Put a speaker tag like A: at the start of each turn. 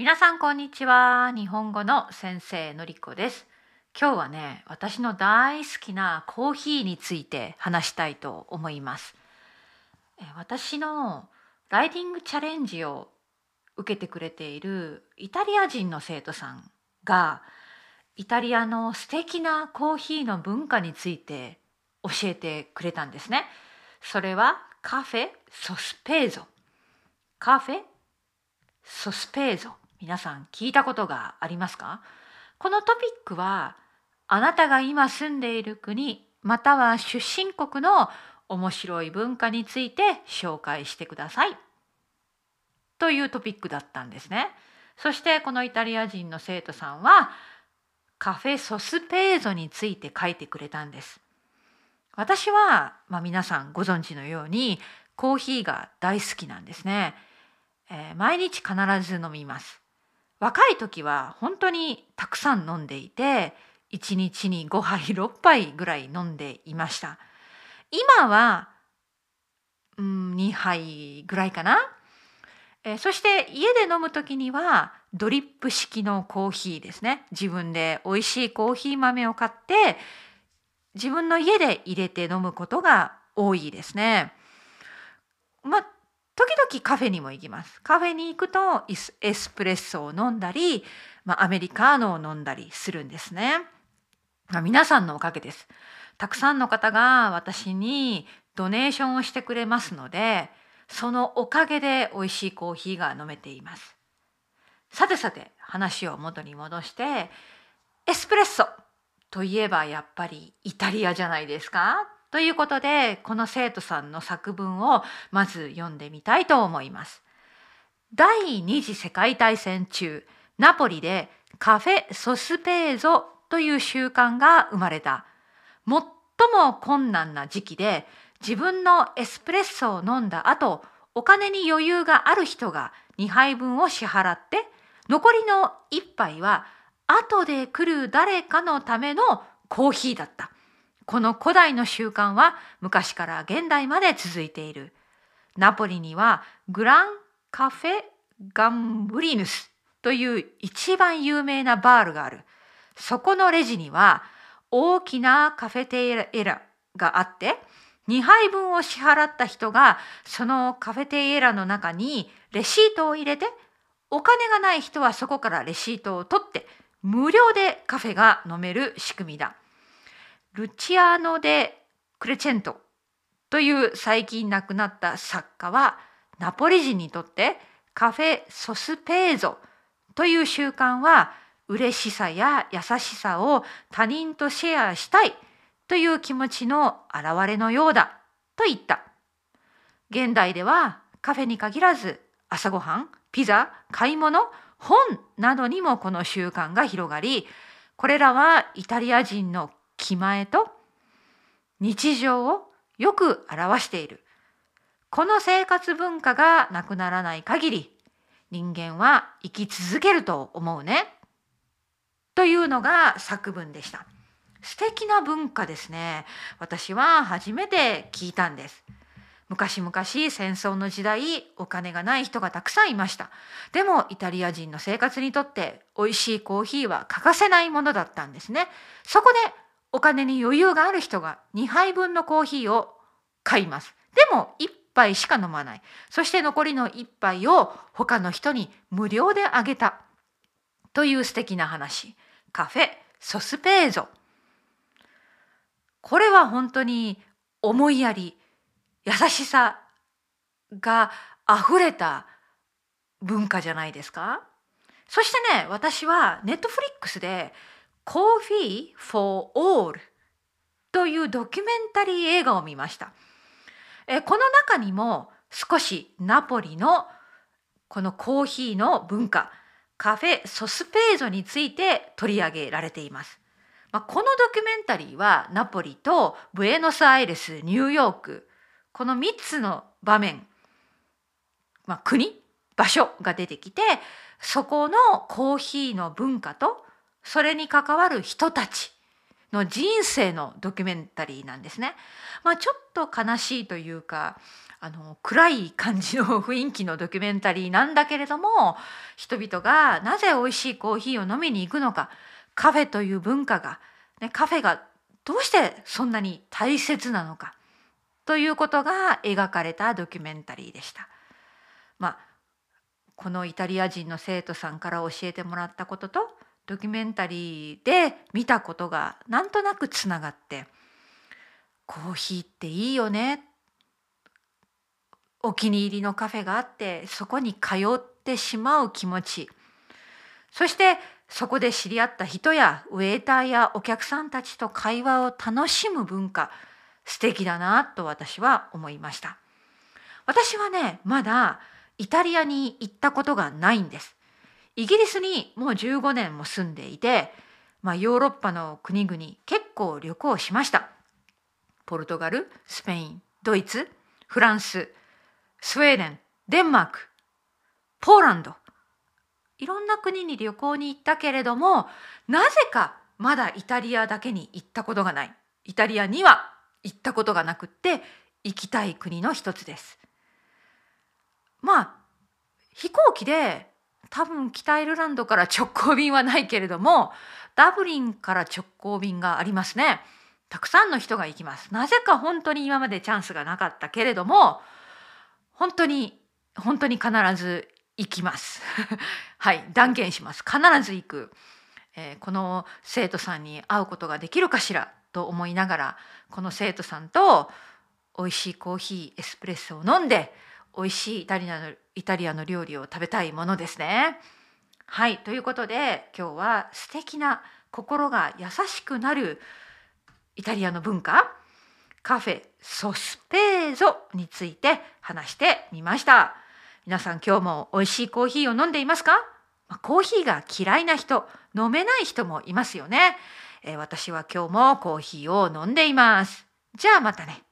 A: 皆さんこんにちは。日本語の先生のりこです。今日はね私の大好きなコーヒーについて話したいと思います。私のライティングチャレンジを受けてくれているイタリア人の生徒さんがイタリアの素敵なコーヒーの文化について教えてくれたんですね。それはカフェソスペーゾ。カフェソスペーゾ。皆さん聞いたことがありますか？このトピックはあなたが今住んでいる国または出身国の面白い文化について紹介してくださいというトピックだったんですね。そしてこのイタリア人の生徒さんはカフェソスペーゾについて書いてくれたんです。私は、まあ、皆さんご存知のようにコーヒーが大好きなんですね。えー、毎日必ず飲みます。若い時は本当にたくさん飲んでいて1日に5杯6杯ぐらい飲んでいました。今は、うん、2杯ぐらいかな、えそして家で飲む時にはドリップ式のコーヒーですね。自分で美味しいコーヒー豆を買って自分の家で入れて飲むことが多いですね。ま時々カフェにも行きます。カフェに行くとエスプレッソを飲んだり、まあ、アメリカーノを飲んだりするんですね。まあ、皆さんのおかげです。たくさんの方が私にドネーションをしてくれますので、そのおかげで美味しいコーヒーが飲めています。さてさて話を元に戻してエスプレッソといえばやっぱりイタリアじゃないですかということでこの生徒さんの作文をまず読んでみたいと思います。第二次世界大戦中ナポリでカフェ・ソスペーゾという習慣が生まれた最も困難な時期で自分のエスプレッソを飲んだ後お金に余裕がある人が2杯分を支払って残りの1杯は後で来る誰かのためのコーヒーだった。この古代の習慣は昔から現代まで続いている。ナポリにはグランカフェ・ガンブリヌスという一番有名なバールがある。そこのレジには大きなカフェテエラがあって2杯分を支払った人がそのカフェテエラの中にレシートを入れてお金がない人はそこからレシートを取って無料でカフェが飲める仕組みだ。ルチアーノ・デ・クレチェントという最近亡くなった作家はナポリ人にとってカフェ・ソスペーゾという習慣は嬉しさや優しさを他人とシェアしたいという気持ちの表れのようだと言った。現代ではカフェに限らず朝ごはん、ピザ、買い物、本などにもこの習慣が広がりこれらはイタリア人の気前と日常をよく表している。この生活文化がなくならない限り人間は生き続けると思うね。というのが作文でした。素敵な文化ですね。私は初めて聞いたんです。昔々戦争の時代お金がない人がたくさんいましたでもイタリア人の生活にとって美味しいコーヒーは欠かせないものだったんですねそこでお金に余裕がある人が2杯分のコーヒーを買います。でも1杯しか飲まない。そして残りの1杯を他の人に無料であげた。という素敵な話。カフェソスペーゾ。これは本当に思いやり、優しさが溢れた文化じゃないですかそしてね、私はネットフリックスで Coffee for All というドキュメンタリー映画を見ました。えこの中にも少しナポリのこのコーヒーの文化カフェソスペーゾについて取り上げられています。まあ、このドキュメンタリーはナポリとブエノスアイレスニューヨークこの3つの場面、まあ、国場所が出てきてそこのコーヒーの文化とそれに関わる人たちの人生のドキュメンタリーなんですね。まあ、ちょっと悲しいというかあの暗い感じの雰囲気のドキュメンタリーなんだけれども人々がなぜ美味しいコーヒーを飲みに行くのかカフェという文化が、ね、カフェがどうしてそんなに大切なのかということが描かれたドキュメンタリーでした。まあこのイタリア人の生徒さんから教えてもらったこととドキュメンタリーで見たことがなんとなくつながってコーヒーっていいよね。お気に入りのカフェがあってそこに通ってしまう気持ち。そしてそこで知り合った人やウェーターやお客さんたちと会話を楽しむ文化。素敵だなと私は思いました。私はねまだイタリアに行ったことがないんです。イギリスにもう15年も住んでいて、まあ、ヨーロッパの国々結構旅行しました。ポルトガル、スペイン、ドイツ、フランス、スウェーデン、デンマーク、ポーランド。いろんな国に旅行に行ったけれども、なぜかまだイタリアだけに行ったことがない。イタリアには行ったことがなくって行きたい国の一つです。まあ飛行機で多分北アイルランドから直行便はないけれどもダブリンから直行便がありますね。たくさんの人が行きます。なぜか本当に今までチャンスがなかったけれども本当に本当に必ず行きます。はい断言します。必ず行く、えー、この生徒さんに会うことができるかしらと思いながらこの生徒さんと美味しいコーヒーエスプレッソを飲んで美味しいイタリアのイタリアの料理を食べたいものですね。はいということで今日は素敵な心が優しくなるイタリアの文化カフェソスペーゾについて話してみました。皆さん今日も美味しいコーヒーを飲んでいますか？コーヒーが嫌いな人飲めない人もいますよね、えー、私は今日もコーヒーを飲んでいます。じゃあまたね。